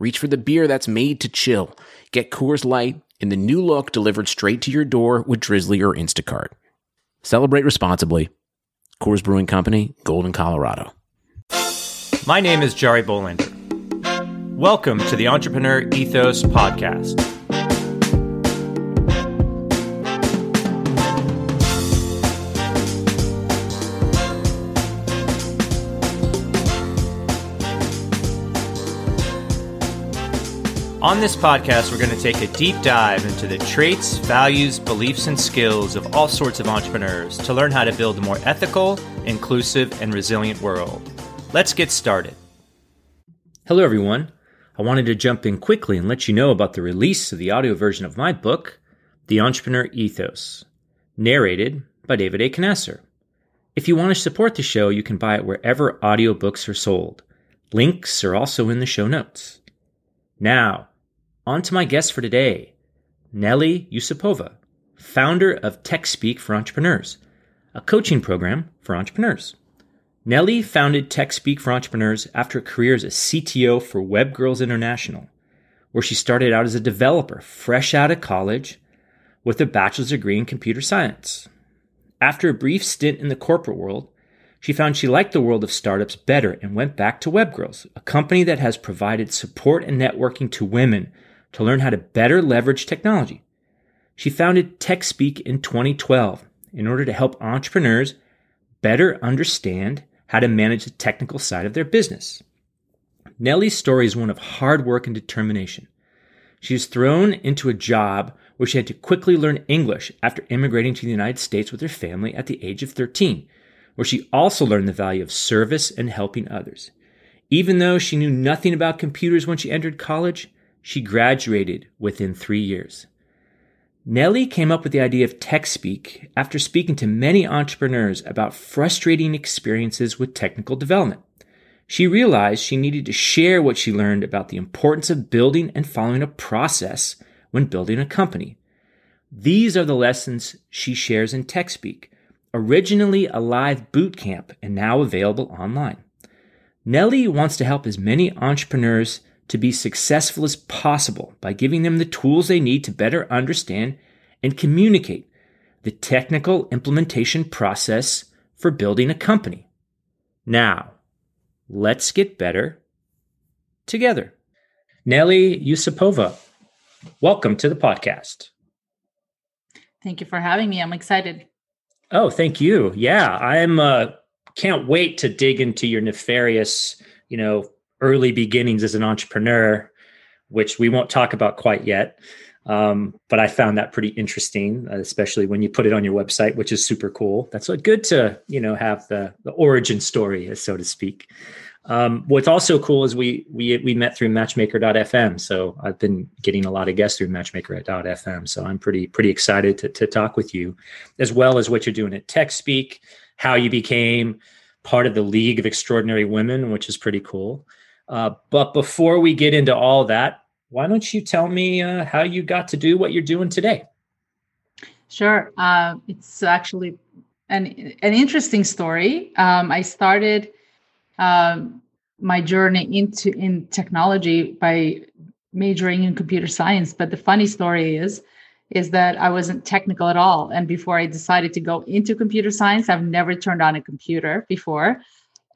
Reach for the beer that's made to chill. Get Coors Light in the new look delivered straight to your door with Drizly or Instacart. Celebrate responsibly. Coors Brewing Company, Golden, Colorado. My name is Jari Bolander. Welcome to the Entrepreneur Ethos Podcast. On this podcast, we're going to take a deep dive into the traits, values, beliefs, and skills of all sorts of entrepreneurs to learn how to build a more ethical, inclusive, and resilient world. Let's get started. Hello, everyone. I wanted to jump in quickly and let you know about the release of the audio version of my book, The Entrepreneur Ethos, narrated by David A. Conatser. If you want to support the show, you can buy it wherever audiobooks are sold. Links are also in the show notes. Now, on to my guest for today, Nelly Yusupova, founder of TechSpeak for Entrepreneurs, a coaching program for entrepreneurs. Nelly founded TechSpeak for Entrepreneurs after a career as a CTO for Webgrrls International, where she started out as a developer fresh out of college with a bachelor's degree in computer science. After a brief stint in the corporate world, she found she liked the world of startups better and went back to Webgrrls, a company that has provided support and networking to women to learn how to better leverage technology. She founded TechSpeak in 2012 in order to help entrepreneurs better understand how to manage the technical side of their business. Nelly's story is one of hard work and determination. She was thrown into a job where she had to quickly learn English after immigrating to the United States with her family at the age of 13, where she also learned the value of service and helping others. Even though she knew nothing about computers when she entered college, she graduated within three years. Nelly came up with the idea of TechSpeak after speaking to many entrepreneurs about frustrating experiences with technical development. She realized she needed to share what she learned about the importance of building and following a process when building a company. These are the lessons she shares in TechSpeak, originally a live boot camp and now available online. Nelly wants to help as many entrepreneurs to be successful as possible by giving them the tools they need to better understand and communicate the technical implementation process for building a company. Now, let's get better together. Nelly Yusupova, welcome to the podcast. Thank you for having me. I'm excited. Oh, thank you. Yeah, I'm uh can't wait to dig into your nefarious, you know, early beginnings as an entrepreneur, which we won't talk about quite yet. Um, but I found that pretty interesting, especially when you put it on your website, which is super cool. That's good to you know have the the origin story, so to speak. Um, what's also cool is we we we met through Matchmaker.fm, so I've been getting a lot of guests through Matchmaker.fm. So I'm pretty pretty excited to to talk with you, as well as what you're doing at TechSpeak, how you became part of the League of Extraordinary Women, which is pretty cool. Uh, but before we get into all that, why don't you tell me uh, how you got to do what you're doing today? Sure. Uh, it's actually an an interesting story. Um, I started um, my journey into in technology by majoring in computer science. But the funny story is, is that I wasn't technical at all. And before I decided to go into computer science, I've never turned on a computer before.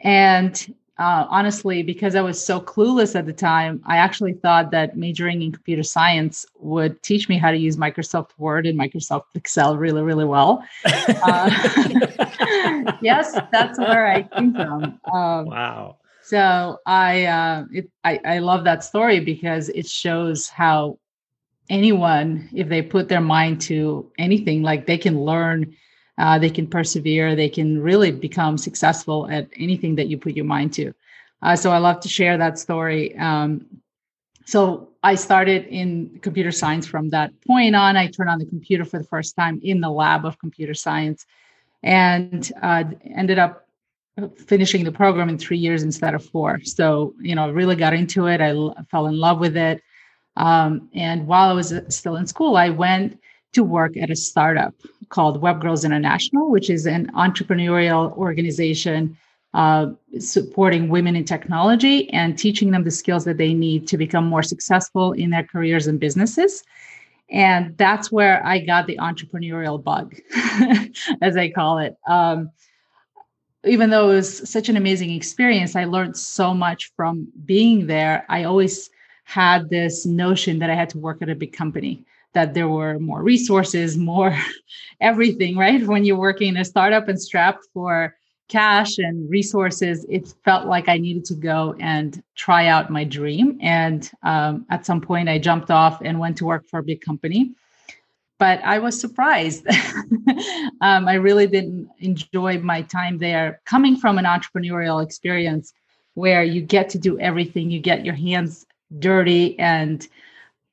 And uh, honestly, because I was so clueless at the time, I actually thought that majoring in computer science would teach me how to use Microsoft Word and Microsoft Excel really, really well. Uh, yes, that's where I came from. Um, wow. So I, uh, it, I, I love that story because it shows how anyone, if they put their mind to anything, like they can learn uh, they can persevere. They can really become successful at anything that you put your mind to. Uh, so i love to share that story. Um, so i started in computer science from that point on. I turned on the computer for the first time in the lab of computer science and uh, ended up finishing the program in three years instead of four. So you know really got into it. I l- fell in love with it. Um, and while i was uh, still in school i went to work at a startup called Webgrrls International, which is an entrepreneurial organization uh, supporting women in technology and teaching them the skills that they need to become more successful in their careers and businesses. And that's where I got the entrepreneurial bug, as I call it. Um, even though it was such an amazing experience, I learned so much from being there. I always had this notion that I had to work at a big company that there were more resources, more everything, right? When you're working in a startup and strapped for cash and resources, it felt like I needed to go and try out my dream. And um, at some point, I jumped off and went to work for a big company. But I was surprised. um, I really didn't enjoy my time there. Coming from an entrepreneurial experience where you get to do everything, you get your hands dirty and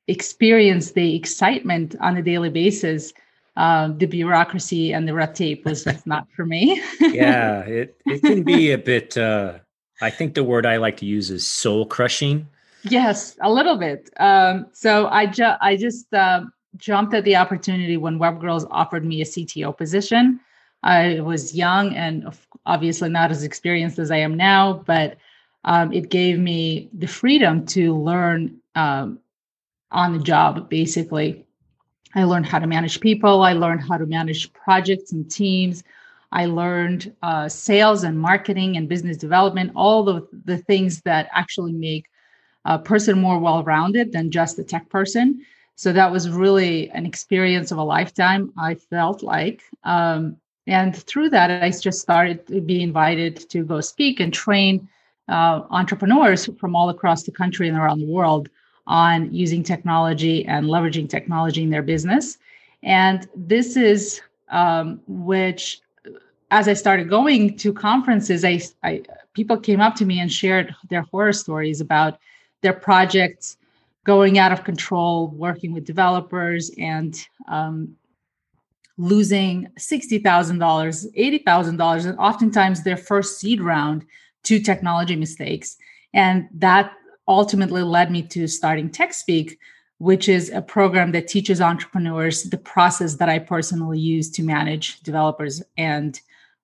experience the excitement on a daily basis uh, the bureaucracy and the red tape was just not for me. Yeah it, it can be a bit uh, i think the word i like to use is soul crushing. Yes a little bit. Um, so i, ju- I just uh, jumped at the opportunity when Webgrrls offered me a cto position. I was young and obviously not as experienced as i am now but um, it gave me the freedom to learn um, on the job, basically. I learned how to manage people. I learned how to manage projects and teams. I learned uh, sales and marketing and business development, all the, the things that actually make a person more well rounded than just a tech person. So that was really an experience of a lifetime, I felt like. Um, and through that, I just started to be invited to go speak and train uh, entrepreneurs from all across the country and around the world on using technology and leveraging technology in their business. And this is um, which, as I started going to conferences, I, I people came up to me and shared their horror stories about their projects going out of control, working with developers, and um, losing $60,000, $80,000, and oftentimes their first seed round to technology mistakes. And that ultimately led me to starting TechSpeak, which is a program that teaches entrepreneurs the process that I personally use to manage developers and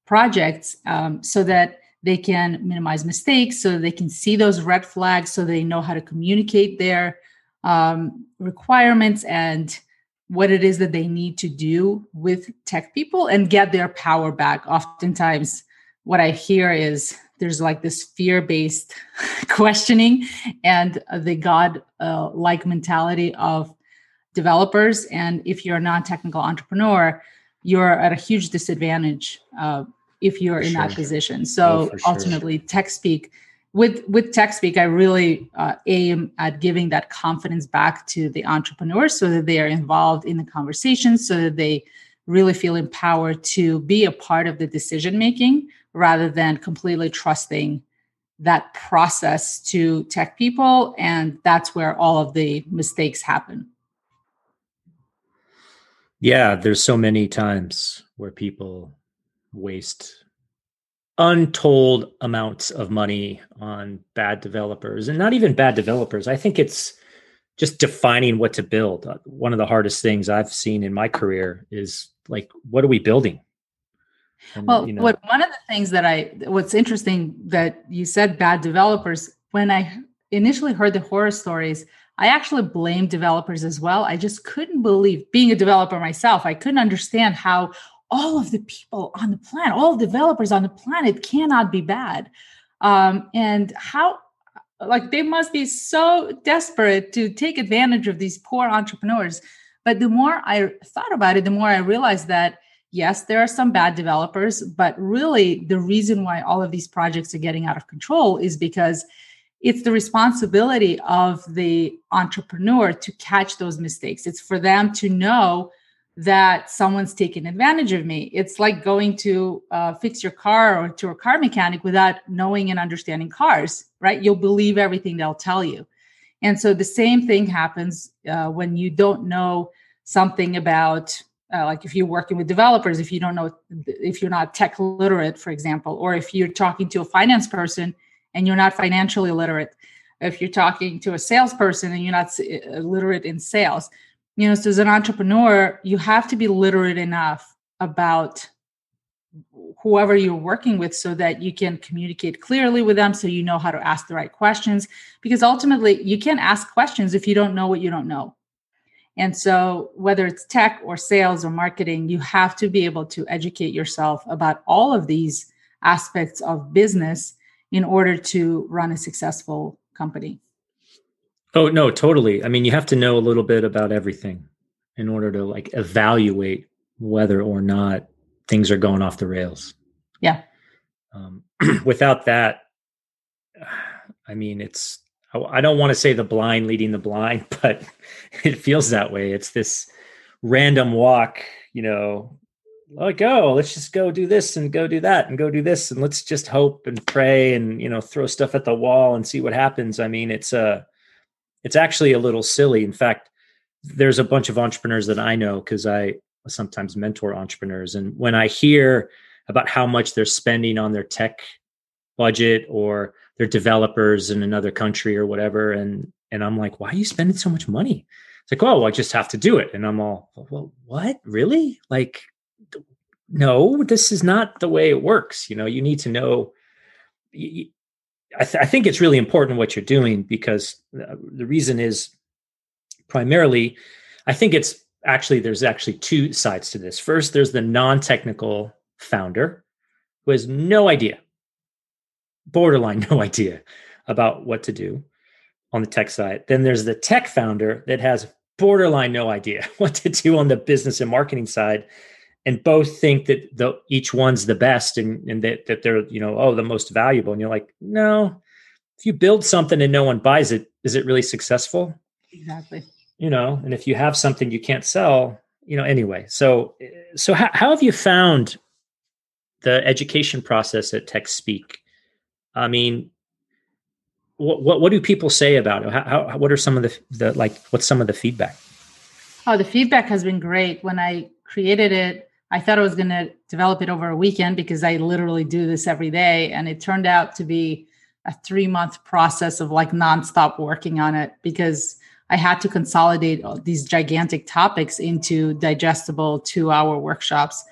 projects um, so that they can minimize mistakes, so they can see those red flags, so they know how to communicate their um, requirements and what it is that they need to do with tech people and get their power back. Oftentimes, what I hear is there's like this fear based questioning and the God uh, like mentality of developers. And if you're a non technical entrepreneur, you're at a huge disadvantage uh, if you're in sure. that position. So oh, ultimately, sure. TechSpeak. With with TechSpeak, I really uh, aim at giving that confidence back to the entrepreneurs so that they are involved in the conversation, so that they really feel empowered to be a part of the decision making rather than completely trusting that process to tech people. And that's where all of the mistakes happen. Yeah, there's so many times where people waste untold amounts of money on bad developers and not even bad developers. I think it's just defining what to build. Uh, one of the hardest things I've seen in my career is like, what are we building? And, well, you know, what one of the things that I what's interesting that you said bad developers when I initially heard the horror stories, I actually blamed developers as well. I just couldn't believe being a developer myself. I couldn't understand how all of the people on the planet, all developers on the planet cannot be bad. Um, and how like they must be so desperate to take advantage of these poor entrepreneurs. But the more I thought about it, the more I realized that yes, there are some bad developers, but really the reason why all of these projects are getting out of control is because it's the responsibility of the entrepreneur to catch those mistakes. It's for them to know that someone's taking advantage of me. It's like going to uh, fix your car or to a car mechanic without knowing and understanding cars, right? You'll believe everything they'll tell you. And so the same thing happens uh, when you don't know something about, uh, like if you're working with developers, if you don't know, if you're not tech literate, for example, or if you're talking to a finance person and you're not financially literate, if you're talking to a salesperson and you're not uh, literate in sales you know so as an entrepreneur you have to be literate enough about whoever you're working with so that you can communicate clearly with them so you know how to ask the right questions because ultimately you can't ask questions if you don't know what you don't know and so whether it's tech or sales or marketing you have to be able to educate yourself about all of these aspects of business in order to run a successful company Oh no, totally. I mean, you have to know a little bit about everything in order to like evaluate whether or not things are going off the rails. Yeah. Um, without that, I mean, it's I don't want to say the blind leading the blind, but it feels that way. It's this random walk, you know, let go. Let's just go do this and go do that and go do this and let's just hope and pray and you know throw stuff at the wall and see what happens. I mean, it's a it's actually a little silly. In fact, there's a bunch of entrepreneurs that I know because I sometimes mentor entrepreneurs. And when I hear about how much they're spending on their tech budget or their developers in another country or whatever, and and I'm like, why are you spending so much money? It's like, oh, well, I just have to do it. And I'm all, well, what? Really? Like, no, this is not the way it works. You know, you need to know I, th- I, think it's really important what you're doing because uh, the reason is primarily, I think it's actually there's actually two sides to this. First, there's the non-technical founder who has no idea, borderline no idea about what to do on the tech side. Then there's the tech founder that has borderline no idea what to do on the business and marketing side. And both think that the, each one's the best and, and that, that they're you know oh the most valuable. And you're like no if you build something and no one buys it is it really successful? Exactly. You know and if you have something you can't sell you know anyway. So so how, how have you found the education process at TechSpeak i mean what, what, what do people say about it how, how what are some of the, the like what's some of the feedback oh the feedback has been great when i created it I thought I was going to develop it over a weekend because I literally do this every day. And it turned out to be a three month process of like nonstop working on it because I had to consolidate these gigantic topics into digestible two hour workshops.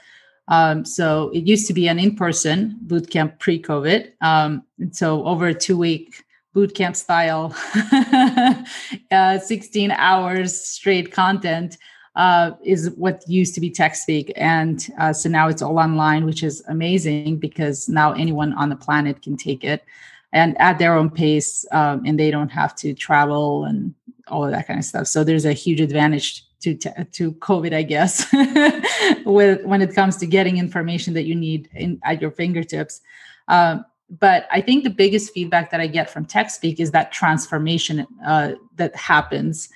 Um, so it used to be an in person boot camp pre COVID. Um, so over a two week boot camp style, uh, 16 hours straight content uh, is what used to be TechSpeak. And uh, so now it's all online, which is amazing because now anyone on the planet can take it and at their own pace, um, and they don't have to travel and all of that kind of stuff. So there's a huge advantage to to COVID, I guess, with when it comes to getting information that you need in, at your fingertips. Um, but I think the biggest feedback that I get from TechSpeak is that transformation uh, that happens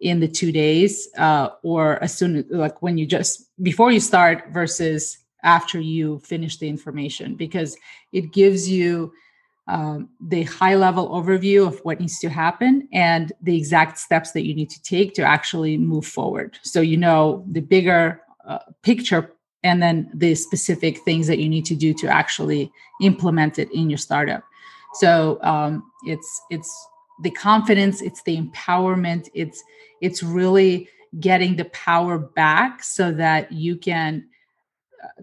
in the two days uh, or as soon like when you just before you start versus after you finish the information because it gives you um, the high level overview of what needs to happen and the exact steps that you need to take to actually move forward. So you know the bigger uh, picture and then the specific things that you need to do to actually implement it in your startup. So um, it's it's the confidence it's the empowerment it's it's really getting the power back so that you can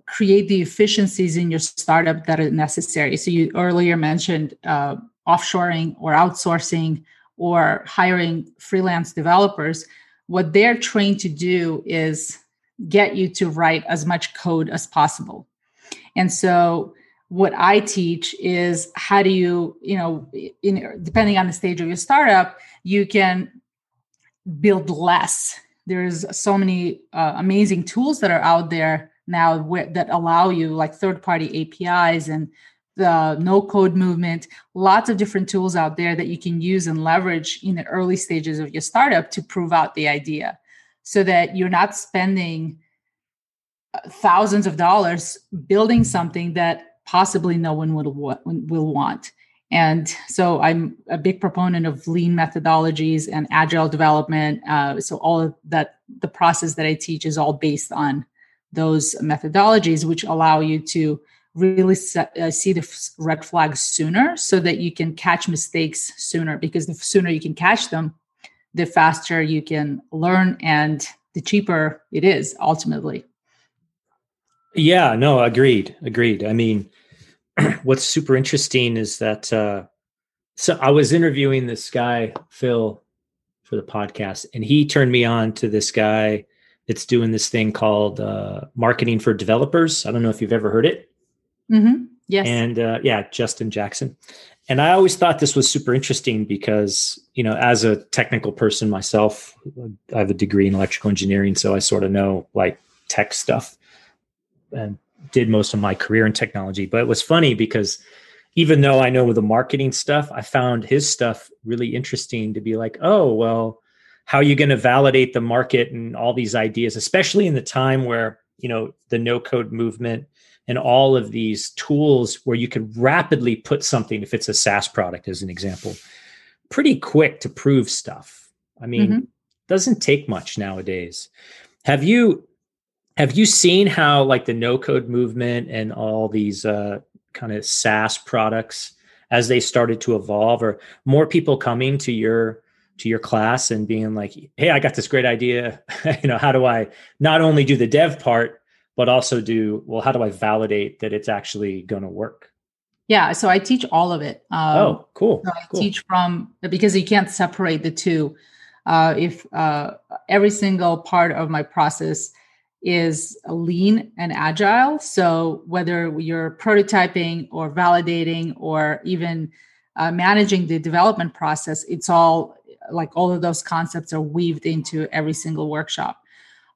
create the efficiencies in your startup that are necessary. So you earlier mentioned uh, offshoring or outsourcing or hiring freelance developers. What they're trained to do is get you to write as much code as possible. And so what I teach is how do you, you know, in, depending on the stage of your startup, you can build less. There's so many uh, amazing tools that are out there now wh- that allow you, like third-party APIs and the no-code movement. Lots of different tools out there that you can use and leverage in the early stages of your startup to prove out the idea, so that you're not spending uh, thousands of dollars building something that possibly no one will will want. And so I'm a big proponent of lean methodologies and agile development. Uh, so all of that, the process that I teach is all based on those methodologies, which allow you to really set, uh, see the red flags sooner so that you can catch mistakes sooner because the sooner you can catch them, the faster you can learn and the cheaper it is ultimately. Yeah, no, agreed. Agreed. I mean, what's super interesting is that uh, so I was interviewing this guy Phil for the podcast, and he turned me on to this guy that's doing this thing called uh, marketing for developers. I don't know if you've ever heard it. Mm-hmm. Yes. And uh, yeah, Justin Jackson. And I always thought this was super interesting because, you know, as a technical person myself, I have a degree in electrical engineering, so I sort of know like tech stuff. And did most of my career in technology. But it was funny because even though I know the marketing stuff, I found his stuff really interesting to be like, oh, well, how are you going to validate the market and all these ideas, especially in the time where, you know, the no code movement and all of these tools where you could rapidly put something, if it's a SaaS product, as an example, pretty quick to prove stuff. I mean, mm-hmm. doesn't take much nowadays. Have you have you seen how like the no code movement and all these uh, kind of SaaS products as they started to evolve or more people coming to your to your class and being like, "Hey, I got this great idea. you know, how do I not only do the dev part but also do well, how do I validate that it's actually going to work?" Yeah, so I teach all of it. Um, oh, cool. So I cool. teach from because you can't separate the two. Uh, if uh, every single part of my process is lean and agile. So whether you're prototyping or validating or even uh, managing the development process, it's all like all of those concepts are weaved into every single workshop.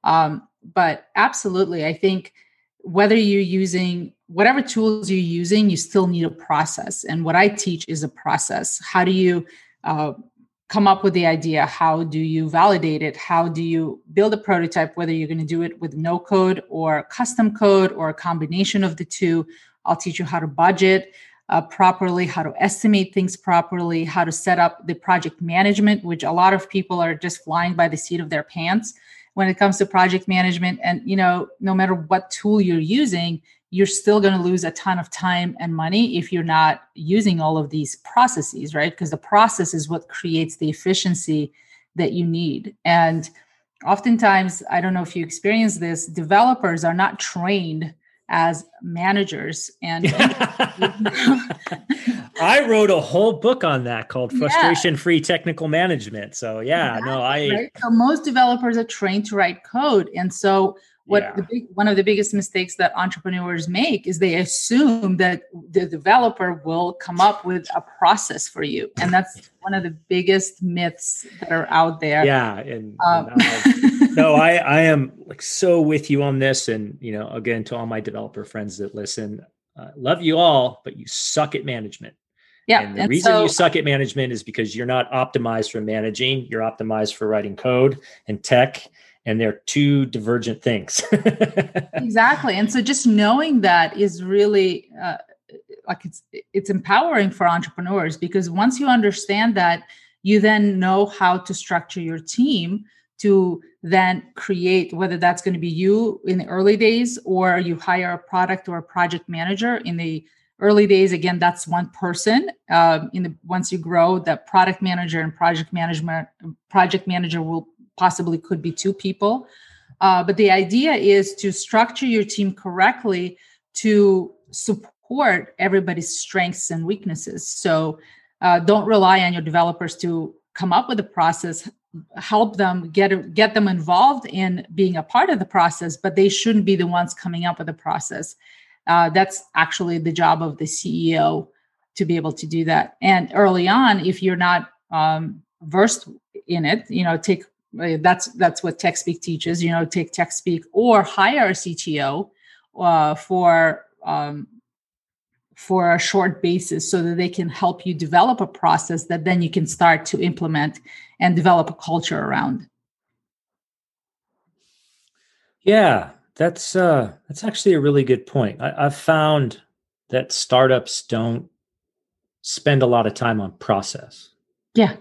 Um, but absolutely, I think whether you're using whatever tools you're using, you still need a process. And what I teach is a process. How do you uh, come up with the idea how do you validate it how do you build a prototype whether you're going to do it with no code or custom code or a combination of the two i'll teach you how to budget uh, properly how to estimate things properly how to set up the project management which a lot of people are just flying by the seat of their pants when it comes to project management and you know no matter what tool you're using you're still going to lose a ton of time and money if you're not using all of these processes, right? Because the process is what creates the efficiency that you need. And oftentimes, I don't know if you experience this, developers are not trained as managers and I wrote a whole book on that called frustration free technical management. So yeah, exactly, no, I right? so most developers are trained to write code. And so what yeah. the big, one of the biggest mistakes that entrepreneurs make is they assume that the developer will come up with a process for you and that's one of the biggest myths that are out there yeah and, um, and no i i am like so with you on this and you know again to all my developer friends that listen uh, love you all but you suck at management yeah. And the and reason so, you suck at management is because you're not optimized for managing, you're optimized for writing code and tech and they're two divergent things. exactly. And so just knowing that is really uh, like it's it's empowering for entrepreneurs because once you understand that, you then know how to structure your team to then create whether that's going to be you in the early days or you hire a product or a project manager in the early days again that's one person um, in the once you grow the product manager and project management project manager will possibly could be two people. Uh, but the idea is to structure your team correctly to support everybody's strengths and weaknesses. So uh, don't rely on your developers to come up with a process help them get get them involved in being a part of the process but they shouldn't be the ones coming up with the process. Uh, that's actually the job of the ceo to be able to do that. And early on if you're not um, versed in it you know take uh, that's that's what TechSpeak teaches you know take TechSpeak or hire a cto uh, for um, for a short basis so that they can help you develop a process that then you can start to implement and develop a culture around. Yeah that's uh that's actually a really good point. I, i've found that startups don't spend a lot of time on process. Yeah.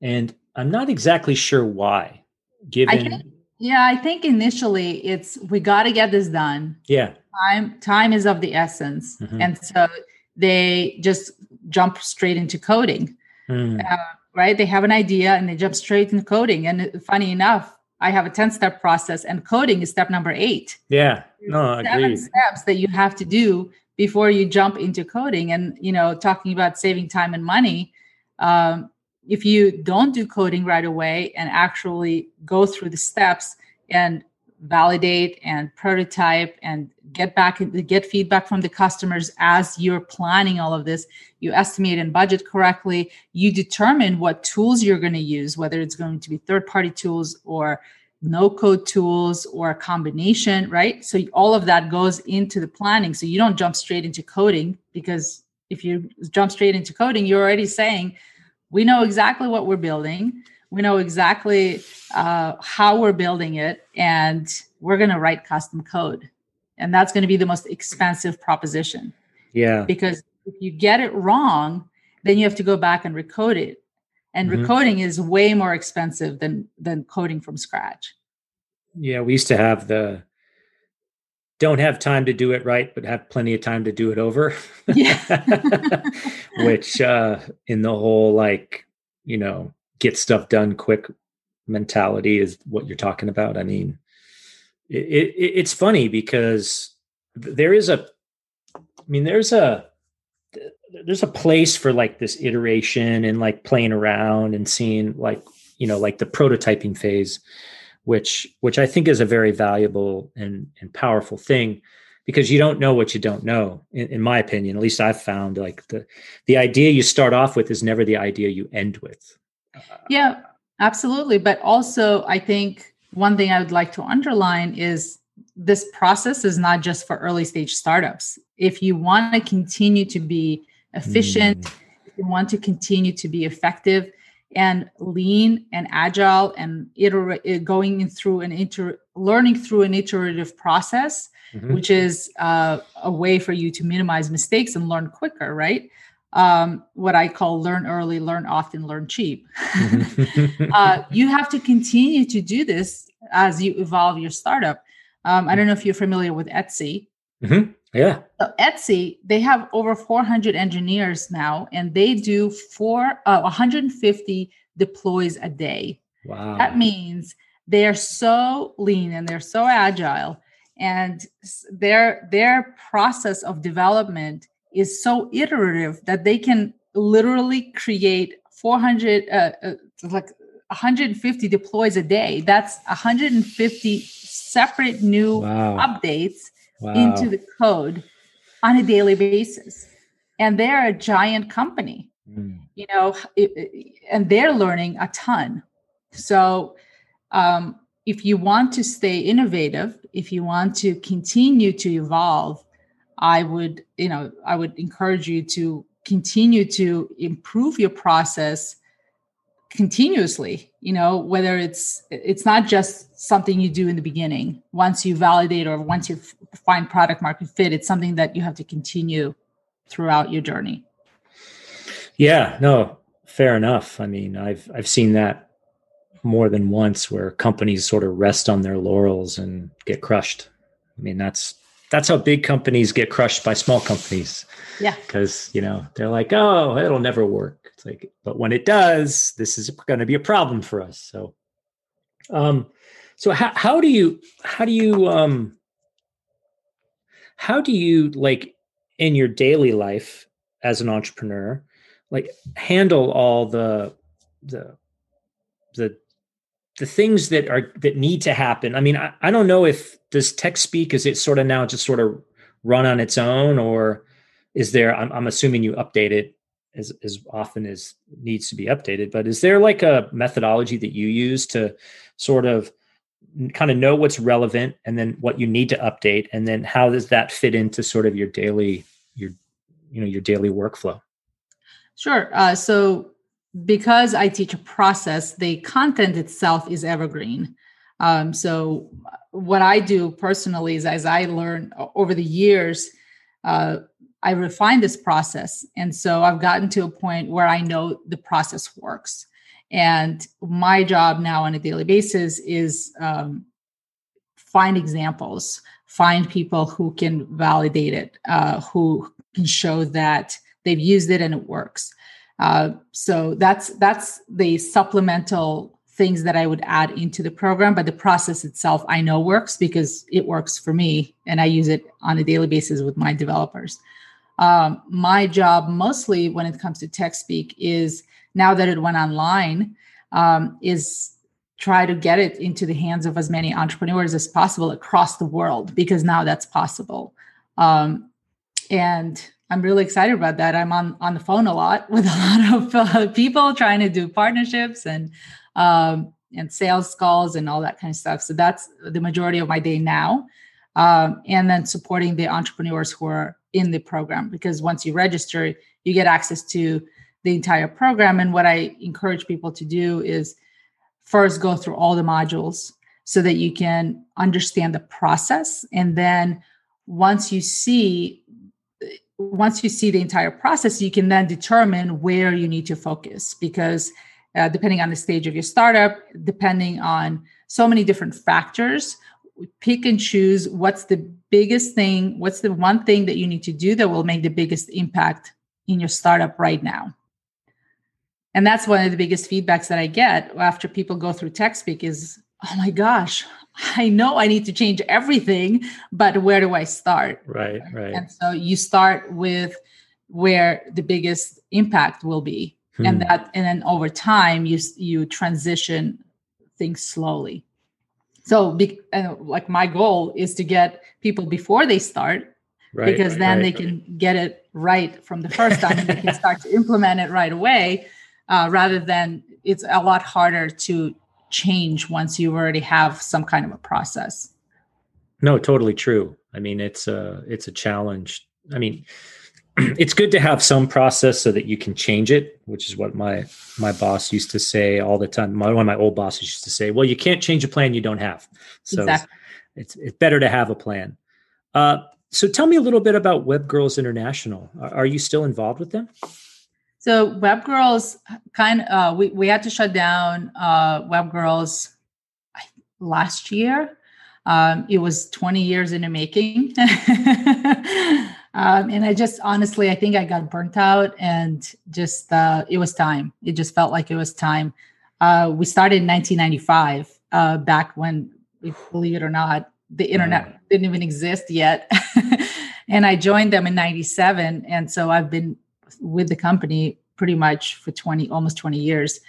And i'm not exactly sure why given I think, yeah i think initially it's we got to get this done. Yeah. Time time is of the essence. Mm-hmm. and so they just jump straight into coding. Mm. uh, right? They have an idea and they jump straight into coding. And funny enough i have a 10 step process and coding is step number eight. Yeah. No seven agreed. steps that you have to do before you jump into coding. And you know talking about saving time and money um, if you don't do coding right away and actually go through the steps and validate and prototype and get back get feedback from the customers as you're planning all of this. You estimate and budget correctly. You determine what tools you're going to use whether it's going to be third party tools or no code tools or a combination right? So all of that goes into the planning. So you don't jump straight into coding because if you jump straight into coding you're already saying we know exactly what we're building we know exactly uh, how we're building it and we're going to write custom code. And that's going to be the most expensive proposition. Yeah. Because if you get it wrong then you have to go back and recode it. And mm-hmm. recoding is way more expensive than than coding from scratch. Yeah we used to have the don't have time to do it right but have plenty of time to do it over. Yeah. Which uh in the whole like you know get stuff done quick mentality is what you're talking about. I mean, it, it, it's funny because there is a, I mean, there's a, there's a place for like this iteration and like playing around and seeing like, you know, like the prototyping phase, which, which I think is a very valuable and, and powerful thing because you don't know what you don't know in, in, my opinion at least i've found like the the idea you start off with is never the idea you end with yeah, absolutely. But also, I think one thing I would like to underline is this process is not just for early stage startups. If you want to continue to be efficient, mm. if you want to continue to be effective and lean and agile and iterate, eh, going through an inter learning through an iterative process, mm-hmm. which is uh, a way for you to minimize mistakes and learn quicker, right? Um, what I call learn early, learn often, learn cheap. uh, you have to continue to do this as you evolve your startup. Um, I don't know if you're familiar with Etsy. Mm-hmm. Yeah. So Etsy, they have over 400 engineers now, and they do four uh, 150 deploys a day. Wow. That means they are so lean and they're so agile, and their their process of development is so iterative that they can literally create 400 uh, uh, like 150 deploys a day that's 150 separate new wow. updates wow. into the code on a daily basis and they're a giant company mm. you know it, it, and they're learning a ton so um, if you want to stay innovative if you want to continue to evolve I would, you know, I would encourage you to continue to improve your process continuously you know whether it's it's not just something you do in the beginning. Once you validate or once you find product market fit it's something that you have to continue throughout your journey. Yeah no fair enough. I mean i've i've seen that more than once where companies sort of rest on their laurels and get crushed. I mean that's that's how big companies get crushed by small companies. Yeah. Because, you know, they're like, oh, it'll never work. It's like, but when it does, this is going to be a problem for us. So, um, so how, how do you, how do you, um, how do you like in your daily life as an entrepreneur, like handle all the, the, the the things that are that need to happen. I mean i, I don't know if does TechSpeak? Is it sort of now just sort of run on its own or is there i'm, I'm assuming you update it as, as often as needs to be updated but is there like a methodology that you use to sort of kind of know what's relevant and then what you need to update? And then how does that fit into sort of your daily your you know your daily workflow? Sure. Uh, so because I teach a process, the content itself is evergreen. Um, so what I do personally is as I learn over the years, uh, I refine this process. And so I've gotten to a point where I know the process works. And my job now on a daily basis is um, find examples, find people who can validate it, uh, who can show that they've used it and it works. Uh, so that's that's the supplemental things that I would add into the program. But the process itself, I know works because it works for me, and I use it on a daily basis with my developers. Um, my job, mostly when it comes to TechSpeak is now that it went online, um, is try to get it into the hands of as many entrepreneurs as possible across the world because now that's possible. Um, and I'm really excited about that. I'm on on the phone a lot with a lot of uh, people trying to do partnerships and um, and sales calls and all that kind of stuff. So that's the majority of my day now. Um, and then supporting the entrepreneurs who are in the program because once you register, you get access to the entire program. And what I encourage people to do is first go through all the modules so that you can understand the process. And then once you see once you see the entire process, you can then determine where you need to focus because uh, depending on the stage of your startup, depending on so many different factors, pick and choose what's the biggest thing, what's the one thing that you need to do that will make the biggest impact in your startup right now. And that's one of the biggest feedbacks that I get after people go through TechSpeak is, oh my gosh, I know I need to change everything, but where do I start? Right, right. And so you start with where the biggest impact will be. Hmm. And that and then over time you you transition things slowly. So be, uh, like my goal is to get people before they start right, because then right, they can get it right from the first time and they can start to implement it right away uh, rather than it's a lot harder to change once you already have some kind of a process. No, totally true. I mean, it's a it's a challenge. I mean, it's good to have some process so that you can change it, which is what my my boss used to say all the time. My, one of my old bosses used to say, "Well, you can't change a plan you don't have." So exactly. it's, it's, it's better to have a plan. Uh, so tell me a little bit about Webgrrls International. Are, are you still involved with them? So Webgrrls kind of uh, we we had to shut down uh, Webgrrls last year. Um, it was 20 years in the making. um, and I just honestly, I think I got burnt out and just uh, it was time. It just felt like it was time. Uh, we started in 1995, uh, back when, believe it or not, the internet didn't even exist yet. and I joined them in 97. And so I've been with the company pretty much for 20 almost 20 years.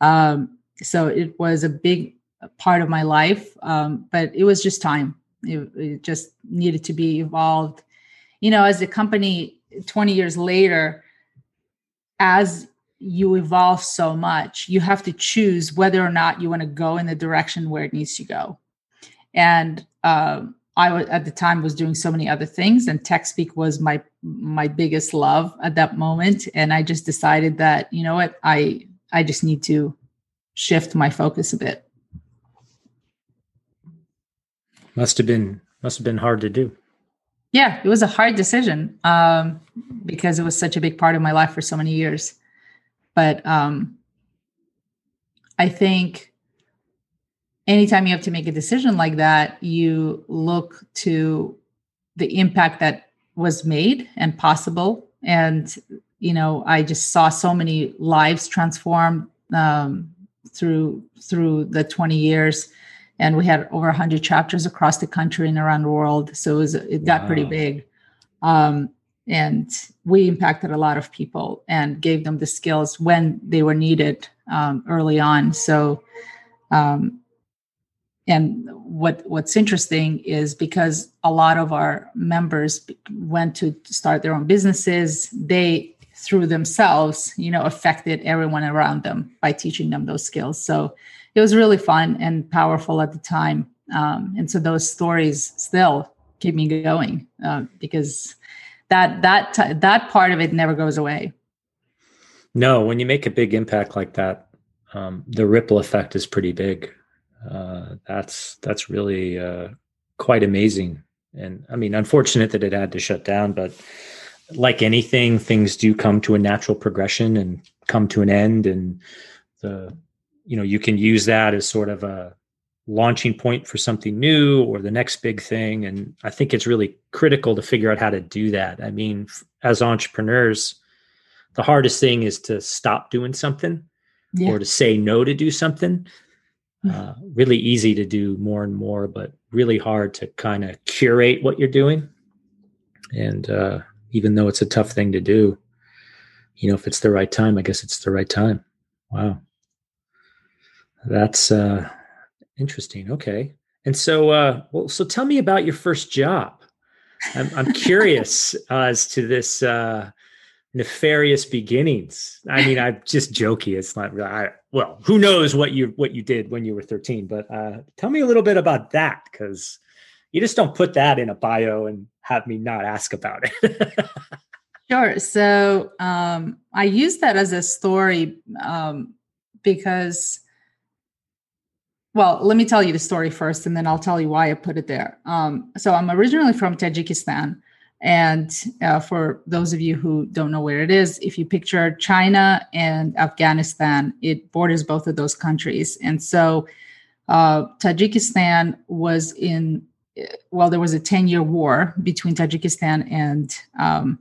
Um, so it was a big part of my life um, but it was just time. It, it, just needed to be evolved. You know as a company 20 years later as you evolve so much you have to choose whether or not you want to go in the direction where it needs to go. And um, I w- at the time was doing so many other things, and TechSpeak was my my biggest love at that moment. And I just decided that you know what I I just need to shift my focus a bit. Must have been must have been hard to do. Yeah, it was a hard decision um, because it was such a big part of my life for so many years. But um, I think anytime you have to make a decision like that, you look to the impact that was made and possible. And you know, I just saw so many lives transformed um, through through the 20 years and we had over 100 chapters across the country and around the world so it, was, it got wow. pretty big um, and we impacted a lot of people and gave them the skills when they were needed um, early on so um, and what what's interesting is because a lot of our members went to start their own businesses they through themselves you know affected everyone around them by teaching them those skills so it was really fun and powerful at the time um, and so those stories still keep me going uh, because that that t- that part of it never goes away. No, when you make a big impact like that, um, the ripple effect is pretty big. Uh, that's that's really uh, quite amazing. And I mean, unfortunate that it had to shut down, but like anything, things do come to a natural progression and come to an end. And the you know you can use that as sort of a launching point for something new or the next big thing. And I think it's really critical to figure out how to do that. I mean, as entrepreneurs, the hardest thing is to stop doing something yeah. or to say no to do something. Uh, really easy to do more and more, but really hard to kind of curate what you're doing. And uh, even though it's a tough thing to do, you know, if it's the right time, I guess it's the right time. Wow. That's uh Interesting. Okay. And so, uh, well, so tell me about your first job. I'm, I'm curious uh, as to this uh, nefarious beginnings. I mean, I'm just joking. It's not really. I, well, who knows what you what you did when you were 13? But uh, tell me a little bit about that because you just don't put that in a bio and have me not ask about it. sure. So um, I use that as a story um, because well, let me tell you the story first, and then I'll tell you why I put it there. Um, so I'm originally from Tajikistan. And uh, for those of you who don't know where it is, if you picture China and Afghanistan, it borders both of those countries. And so uh, Tajikistan was in, well, there was a 10 year war between Tajikistan and, um,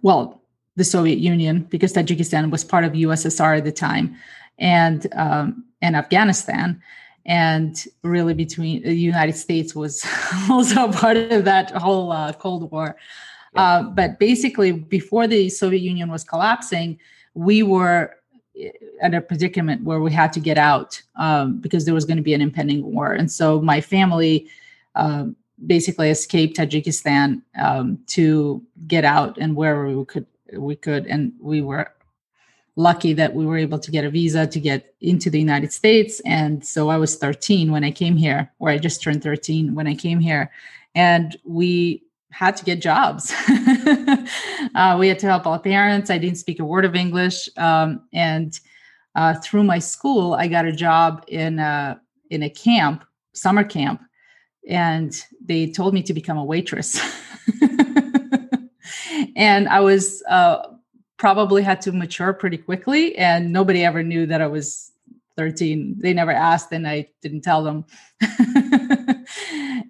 well, the Soviet Union, because Tajikistan was part of USSR at the time and um, and Afghanistan, and really between the United States was also part of that whole uh, Cold War. Yeah. Uh, but basically, before the Soviet Union was collapsing, we were eh, at a predicament where we had to get out um, because there was going to be an impending war, and so my family. Um, basically escaped Tajikistan um, to get out and wherever we could we could and we were lucky that we were able to get a visa to get into the United States. And so I was 13 when I came here, or I just turned 13 when I came here. And we had to get jobs. uh, we had to help our parents. I didn't speak a word of English. Um, and uh, through my school, I got a job in a, in a camp, summer camp. And they told me to become a waitress. and I was uh, probably had to mature pretty quickly and nobody ever knew that i was 13 they never asked and i didn't tell them.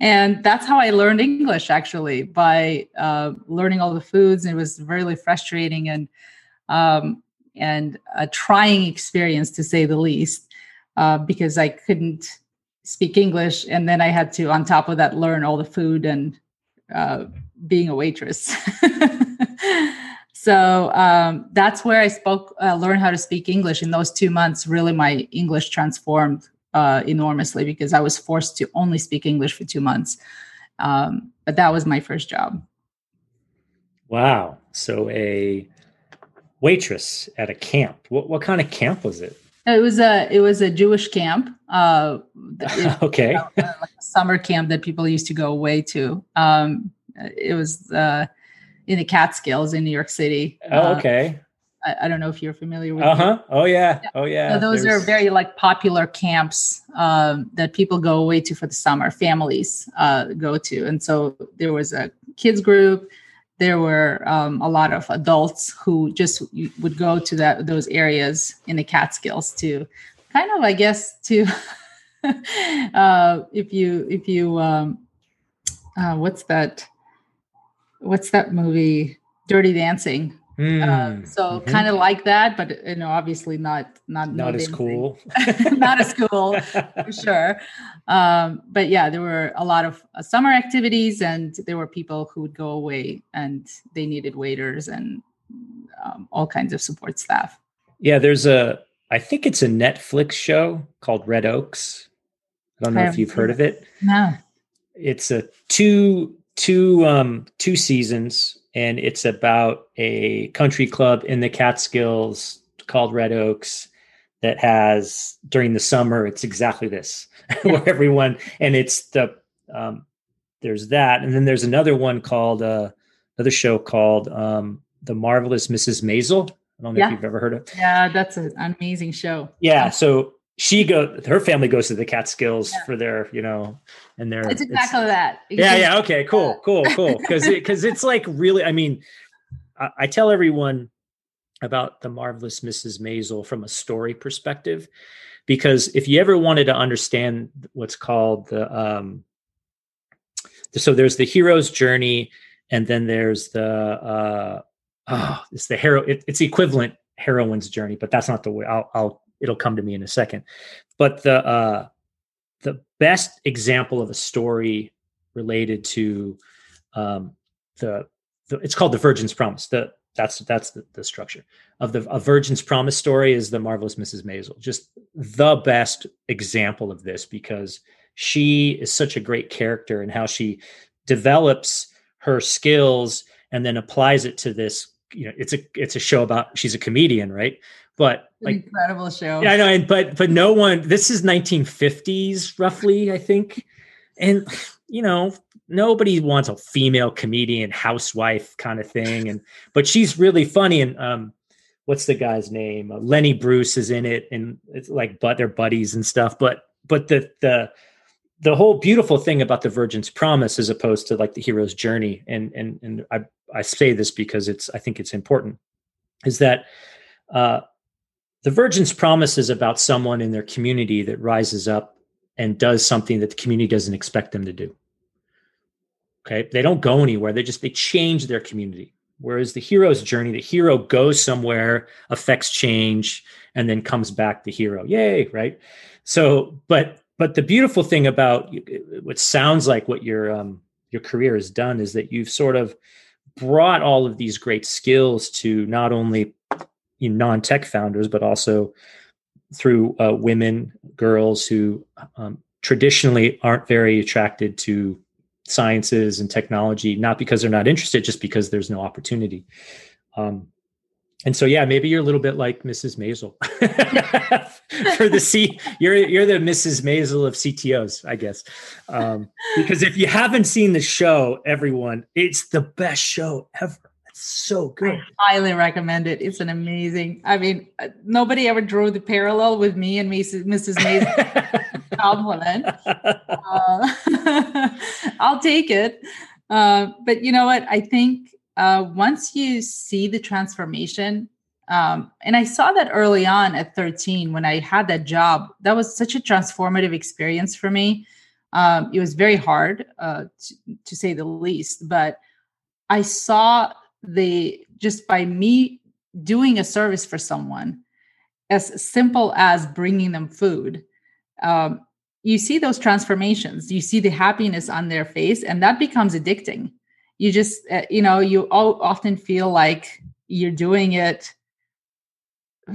And that's how i learned english actually by uh, learning all the foods. It was really frustrating and um, and a trying experience to say the least uh, because i couldn't speak english and then i had to on top of that learn all the food and uh, being a waitress So um, that's where I spoke, uh, learned how to speak English. In those two months, really, my English transformed uh, enormously because I was forced to only speak English for two months. Um, but that was my first job. Wow! So a waitress at a camp. What what kind of camp was it? It was a it was a Jewish camp. Uh, it, okay, uh, like a summer camp that people used to go away to. Um, it was uh, in the Catskills in New York City. Oh, uh, okay. Uh, I, I, don't know if you're familiar with. Uh huh. Oh yeah. Oh yeah. So those There's... are very like popular camps um, that people go away to for the summer. Families uh, go to, and so there was a kids group. There were um, a lot of adults who just would go to that those areas in the Catskills to kind of, I guess, to uh, if you if you um, uh, what's that? What's that movie? Dirty Dancing. Mm. Uh, so Mhm. kind of like that, but you know, obviously not not no not as cool. not as cool for sure. Um, but yeah, there were a lot of uh, summer activities, and there were people who would go away, and they needed waiters and um, all kinds of support staff. Yeah, there's a I think it's a Netflix show called Red Oaks. I don't know I if you've heard of it. No, It's a two two um two seasons and it's about a country club in the Catskills called Red Oaks that has during the summer it's exactly this where everyone and it's the um there's that and then there's another one called uh another show called um the marvelous mrs maisel i don't know Yeah. if you've ever heard of yeah, that's an amazing show. yeah so she go her family goes to the catskills Yeah. for their you know and their It's it's- exactly that. yeah yeah okay cool cool cool because because it's like really i mean I, I tell everyone about the marvelous mrs maisel from a story perspective because if you ever wanted to understand what's called the um so there's the hero's journey and then there's the uh oh it's the hero it, it's equivalent heroine's journey but that's not the way I'll, I'll it'll come to me in a second. But the uh the best example of a story related to um the, the it's called the virgin's promise. The that's that's the, the structure of the a virgin's promise story is the marvelous mrs maisel. Just the best example of this because she is such a great character and how she develops her skills and then applies it to this you know it's a it's a show about she's a comedian right but An like incredible show. yeah, I know, and but but no one. This is 1950s, roughly, I think, and you know, nobody wants a female comedian, housewife kind of thing, and but she's really funny. And um, what's the guy's name? Uh, Lenny Bruce is in it, and it's like, but they're buddies and stuff. But but the the the whole beautiful thing about the Virgin's Promise, as opposed to like the hero's journey, and and and I I say this because it's I think it's important, is that. Uh, the Virgin's Promise is about someone in their community that rises up and does something that the community doesn't expect them to do. Okay. They don't go anywhere. They just, they change their community. Whereas the hero's journey, the hero goes somewhere, affects change, and then comes back the hero. Yay. Right. So, but, but the beautiful thing about what sounds like what your, um, your career has done is that you've sort of brought all of these great skills to not only you know, non-tech founders, but also through uh, women, girls who um, traditionally aren't very attracted to sciences and technology, not because they're not interested, just because there's no opportunity. Um, and so, yeah, maybe you're a little bit like Mrs. Maisel for the C. You're you're the Mrs. Maisel of CTOs, I guess, um, because if you haven't seen the show, everyone, it's the best show ever. So good. I highly recommend it. It's an amazing. I mean, uh, nobody ever drew the parallel with me and Mrs. Mrs. Compliment. Uh, I'll take it. Uh, but you know what? I think uh, once you see the transformation, um, and I saw that early on at 13 when I had that job, that was such a transformative experience for me. Um, it was very hard, uh, to, to say the least, but I saw the just by me doing a service for someone as simple as bringing them food um, you see those transformations. You see the happiness on their face and that becomes addicting. You just uh, you know you all often feel like you're doing it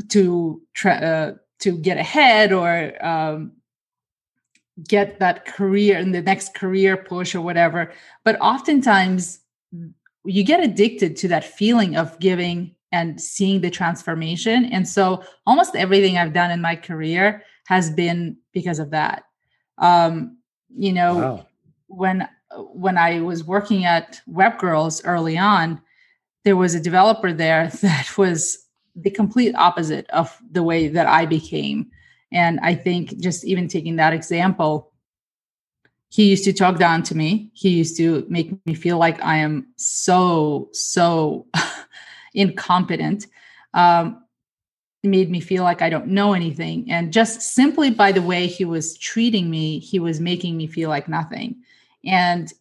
to try uh, to get ahead or um, get that career in the next career push or whatever. But oftentimes you get addicted to that feeling of giving and seeing the transformation. And so almost everything i've done in my career has been because of that. Um, you know Wow. when when i was working at Webgrrls early on there was a developer there that was the complete opposite of the way that i became. And i think just even taking that example he used to talk down to me. He used to make me feel like i am so so incompetent. Um, made me feel like i don't know anything. And just simply by the way he was treating me he was making me feel like nothing. And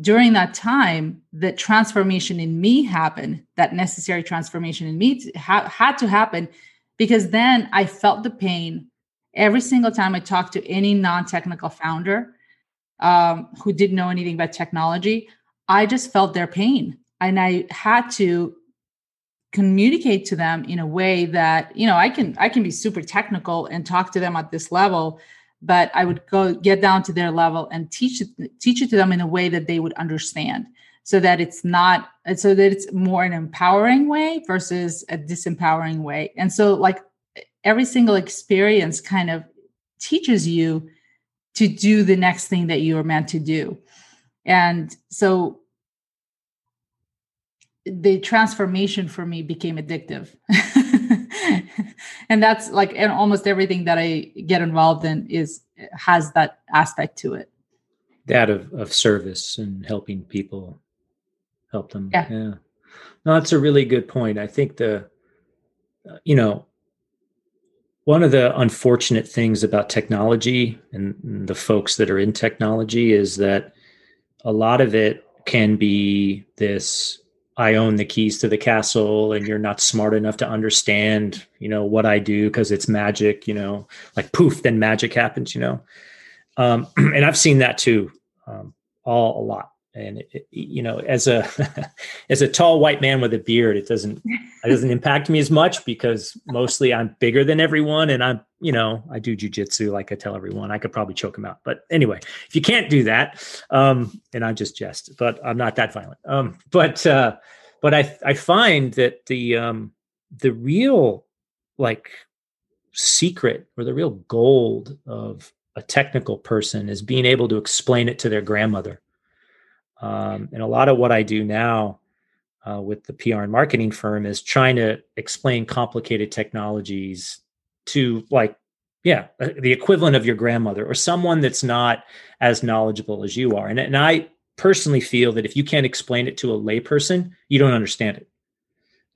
during that time, the transformation in me happened. That necessary transformation in me ha- had to happen because then I felt the pain. Every single time I talked to any non-technical founder um, who didn't know anything about technology. I just felt their pain, and I had to communicate to them in a way that you know I can I can be super technical and talk to them at this level but I would go get down to their level and teach it, teach it to them in a way that they would understand so that it's not so that it's more an empowering way versus a disempowering way and so like every single experience kind of teaches you to do the next thing that you are meant to do. And so the transformation for me became addictive. And that's like and almost everything that i get involved in is has that aspect to it. That of, of service and helping people help them. Yeah. yeah. No that's a really good point. I think the you know one of the unfortunate things about technology and the folks that are in technology is that a lot of it can be this I own the keys to the castle and you're not smart enough to understand, you know, what I do because it's magic, you know, like poof, then magic happens, you know. Um, and I've seen that too, um, all a lot and it, you know as a as a tall white man with a beard it doesn't it doesn't impact me as much because mostly i'm bigger than everyone and i'm you know i do jujitsu like i tell everyone. I could probably choke him out. But anyway if you can't do that um and i just jest but i'm not that violent. Um but uh but i i find that the um the real like secret or the real gold of a technical person is being able to explain it to their grandmother um, and a lot of what I do now uh, with the PR and marketing firm is trying to explain complicated technologies to like, yeah, uh, the equivalent of your grandmother or someone that's not as knowledgeable as you are. And, and I personally feel that if you can't explain it to a layperson, you don't understand it.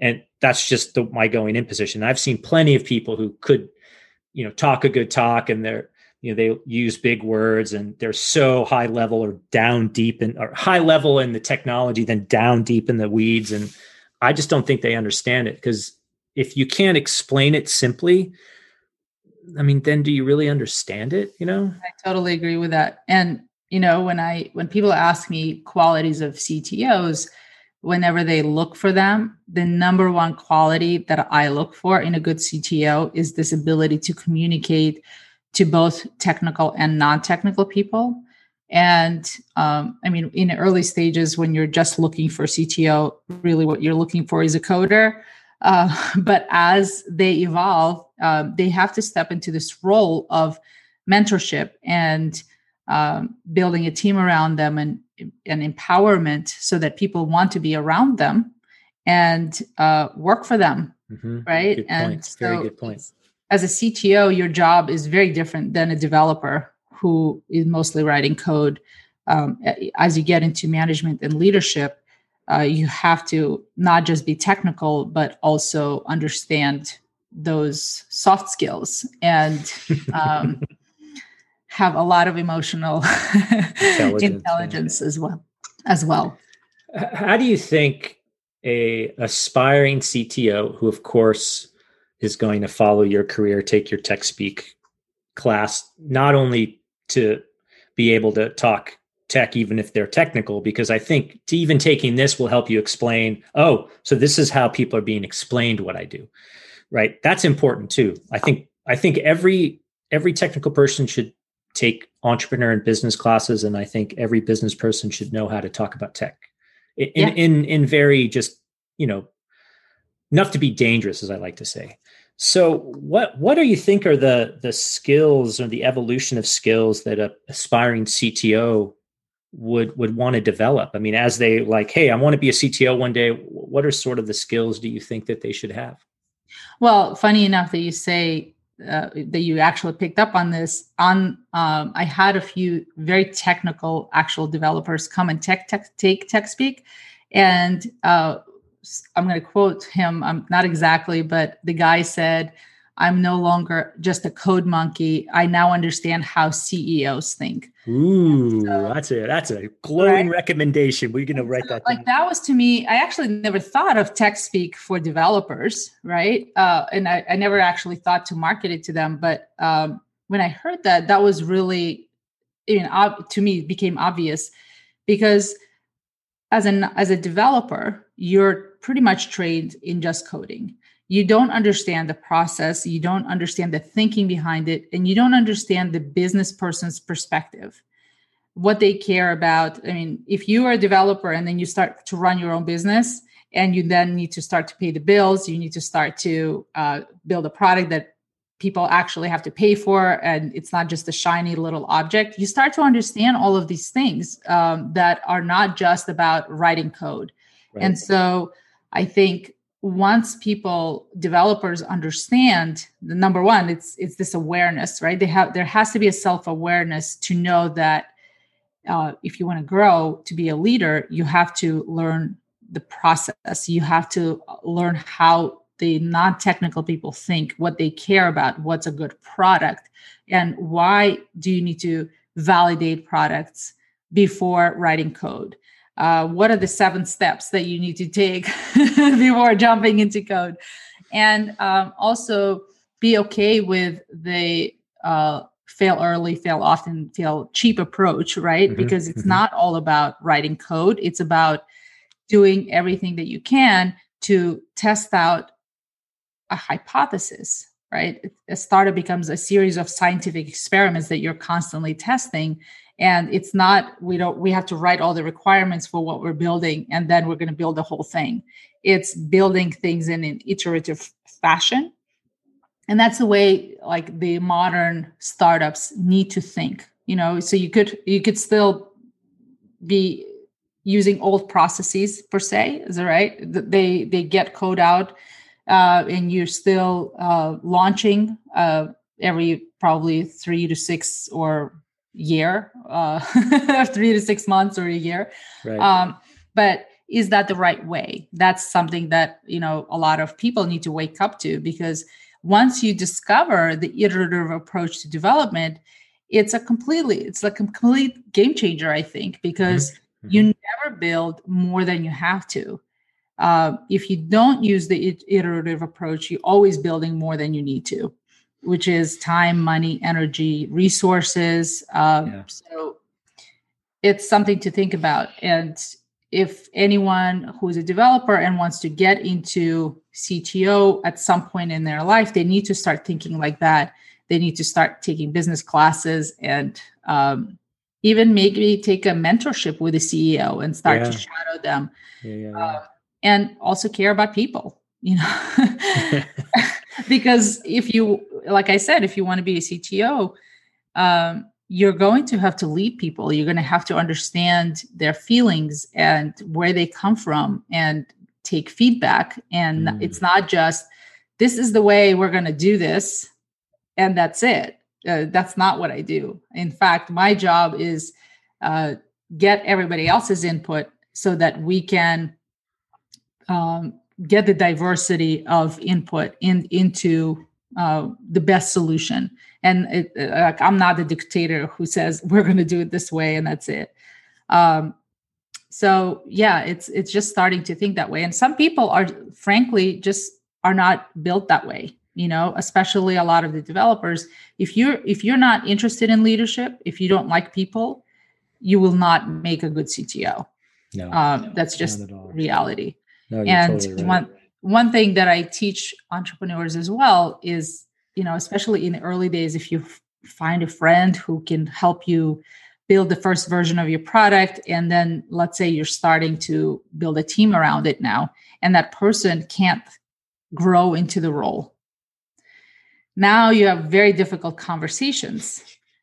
And that's just the, my going in position. I've seen plenty of people who could, you know, talk a good talk and they're you know they use big words and they're so high level or down deep in or high level in the technology then down deep in the weeds. And i just don't think they understand it because if you can't explain it simply i mean then do you really understand it you know? I totally agree with that. And you know when i when people ask me qualities of ctos whenever they look for them the number one quality that i look for in a good cto is this ability to communicate to both technical and non-technical people. And um, i mean in early stages when you're just looking for cto really what you're looking for is a coder. Uh, but as they evolve um, they have to step into this role of mentorship and um, building a team around them and, and empowerment so that people want to be around them and uh, work for them. Mm-hmm. right? Good and point. So very good point as a CTO, your job is very different than a developer who is mostly writing code. Um, as you get into management and leadership, uh, you have to not just be technical, but also understand those soft skills and um, have a lot of emotional intelligence, intelligence yeah. as well. As well. How do you think a aspiring CTO, who of course is going to follow your career, take your TechSpeak class, not only to be able to talk tech, even if they're technical, because I think to even taking this will help you explain, oh, so this is how people are being explained what I do. Right. That's important too. I think I think every every technical person should take entrepreneur and business classes, and I think every business person should know how to talk about tech in yeah. in, in very just you know enough to be dangerous, as I like to say. So, what what do you think are the the skills or the evolution of skills that a aspiring CTO would would want to develop? I mean, as they like, hey, I want to be a CTO one day. What are sort of the skills do you think that they should have? Well, funny enough that you say uh, that you actually picked up on this. On um, I had a few very technical actual developers come and tech, tech take TechSpeak, and uh, I'm going to quote him. I'm not exactly, but the guy said, I'm no longer just a code monkey. I now understand how CEOs think. Ooh, so, that's a that's a glowing right? recommendation. We're gonna write that. Like down. that was to me. I actually never thought of TechSpeak for developers, right? Uh, and I, I never actually thought to market it to them. But um, when I heard that, that was really, I mean, ob- to me, became obvious because as an as a developer, you're pretty much trained in just coding you don't understand the process, you don't understand the thinking behind it, and you don't understand the business person's perspective, what they care about. I mean, if you are a developer and then you start to run your own business, and you then need to start to pay the bills, you need to start to uh, build a product that people actually have to pay for, and it's not just a shiny little object. You start to understand all of these things um, that are not just about writing code. Right. And so I think once people developers understand the number one it's it's this awareness right? They have there has to be a self-awareness to know that uh, if you want to grow to be a leader you have to learn the process. You have to learn how the non-technical people think what they care about what's a good product and why do you need to validate products before writing code uh, what are the seven steps that you need to take before jumping into code? And um, also be okay with the uh, fail early fail often fail cheap approach right? Mm-hmm, because it's mm-hmm. not all about writing code. It's about doing everything that you can to test out a hypothesis right? A startup becomes a series of scientific experiments that you're constantly testing and it's not we don't we have to write all the requirements for what we're building and then we're going to build the whole thing. It's building things in an iterative fashion. And that's the way like the modern startups need to think you know? So you could you could still be using old processes per se is that right? They they get code out uh, and you're still uh, launching uh, every probably three to six or year, uh, three to six months or a year. Right. Um, but is that the right way? That's something that you know a lot of people need to wake up to because once you discover the iterative approach to development, it's a completely it's a complete game changer. I think because mm-hmm. you never build more than you have to. Uh, if you don't use the iterative approach, you're always building more than you need to which is time, money, energy, resources. Um, yeah. So it's something to think about. And if anyone who's a developer and wants to get into CTO at some point in their life, they need to start thinking like that. They need to start taking business classes and um, even maybe take a mentorship with the CEO and start yeah. to shadow them. Yeah, uh, and also care about people, you know. because if you like i said if you want to be a cto um, you're going to have to lead people you're going to have to understand their feelings and where they come from and take feedback and mm. it's not just this is the way we're going to do this and that's it uh, that's not what i do in fact my job is uh, get everybody else's input so that we can um, get the diversity of input in into uh, the best solution. And it, uh, I'm not the dictator who says we're going to do it this way and that's it. Um, so yeah, it's it's just starting to think that way. And some people are frankly just are not built that way. You know, especially a lot of the developers. If you're if you're not interested in leadership, if you don't like people, you will not make a good CTO. No, um, no that's just reality. No, and totally right. one one thing that I teach entrepreneurs as well is, you know, especially in the early days, if you f- find a friend who can help you build the first version of your product, and then let's say you're starting to build a team around it now, and that person can't grow into the role. Now you have very difficult conversations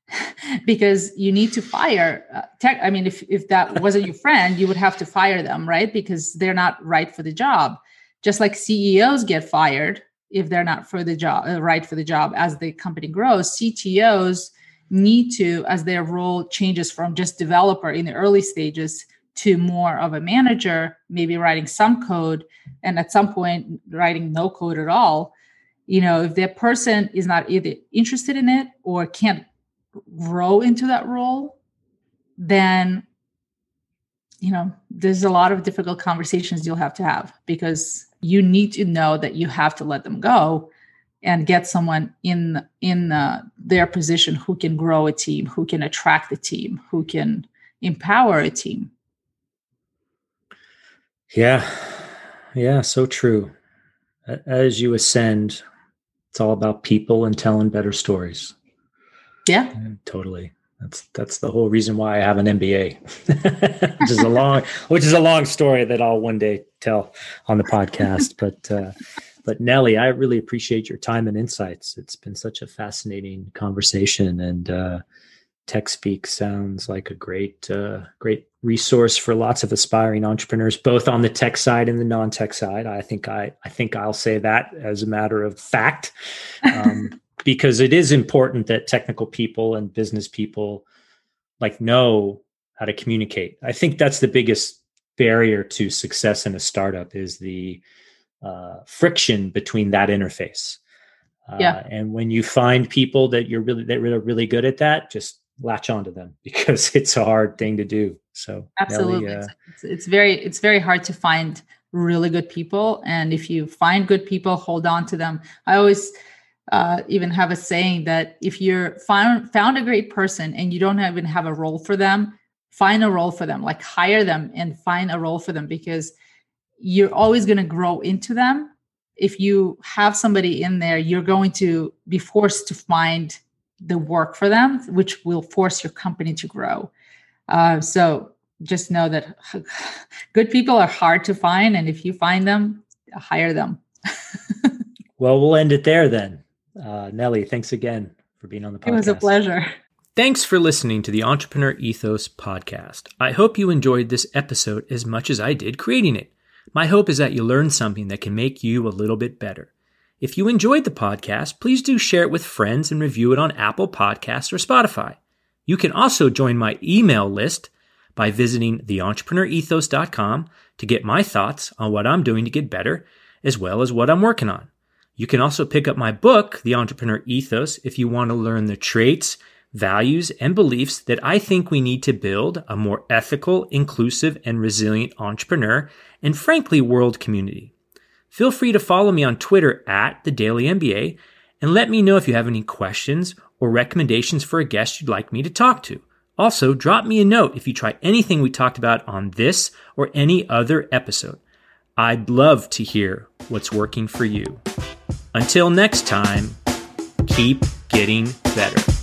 because you need to fire uh, tech i mean if, if that wasn't your friend you would have to fire them right? Because they're not right for the job. Just like ceos get fired if they're not for the job uh, right for the job as the company grows ctos need to as their role changes from just developer in the early stages to more of a manager maybe writing some code and at some point writing no code at all. You know, if that person is not either interested in it or can't grow into that role, then you know, there's a lot of difficult conversations you'll have to have because you need to know that you have to let them go and get someone in in uh, their position who can grow a team, who can attract a team, who can empower a team. Yeah. Yeah, so true. As you ascend, it's all about people and telling better stories. Yeah. Totally. That's that's the whole reason why I have an MBA, which is a long which is a long story that I'll one day tell on the podcast. but uh, but Nelly, I really appreciate your time and insights. It's been such a fascinating conversation, and uh, TechSpeak sounds like a great uh, great resource for lots of aspiring entrepreneurs, both on the tech side and the non-tech side. I think I I think I'll say that as a matter of fact. Um, because it is important that technical people and business people like know how to communicate. I think that's the biggest barrier to success in a startup is the uh, friction between that interface. Uh, yeah. And when you find people that you're really that are really good at that, just latch onto them because it's a hard thing to do. So absolutely, Nelly, uh, it's, it's very it's very hard to find really good people, and if you find good people, hold on to them. I always uh, even have a saying that if you're found found a great person and you don't even have a role for them, find a role for them. Like hire them and find a role for them because you're always going to grow into them. If you have somebody in there, you're going to be forced to find the work for them, which will force your company to grow. Uh, so just know that good people are hard to find, and if you find them, hire them. well, we'll end it there then. Uh, Nelly, thanks again for being on the podcast. It was a pleasure. Thanks for listening to the Entrepreneur Ethos podcast. I hope you enjoyed this episode as much as I did creating it. My hope is that you learned something that can make you a little bit better. If you enjoyed the podcast, please do share it with friends and review it on Apple Podcasts or Spotify. You can also join my email list by visiting theentrepreneurethos.com to get my thoughts on what I'm doing to get better, as well as what I'm working on. You can also pick up my book, The Entrepreneur Ethos, if you want to learn the traits, values, and beliefs that I think we need to build a more ethical, inclusive, and resilient entrepreneur and frankly, world community. Feel free to follow me on Twitter at The Daily MBA and let me know if you have any questions or recommendations for a guest you'd like me to talk to. Also, drop me a note if you try anything we talked about on this or any other episode. I'd love to hear what's working for you. Until next time, keep getting better.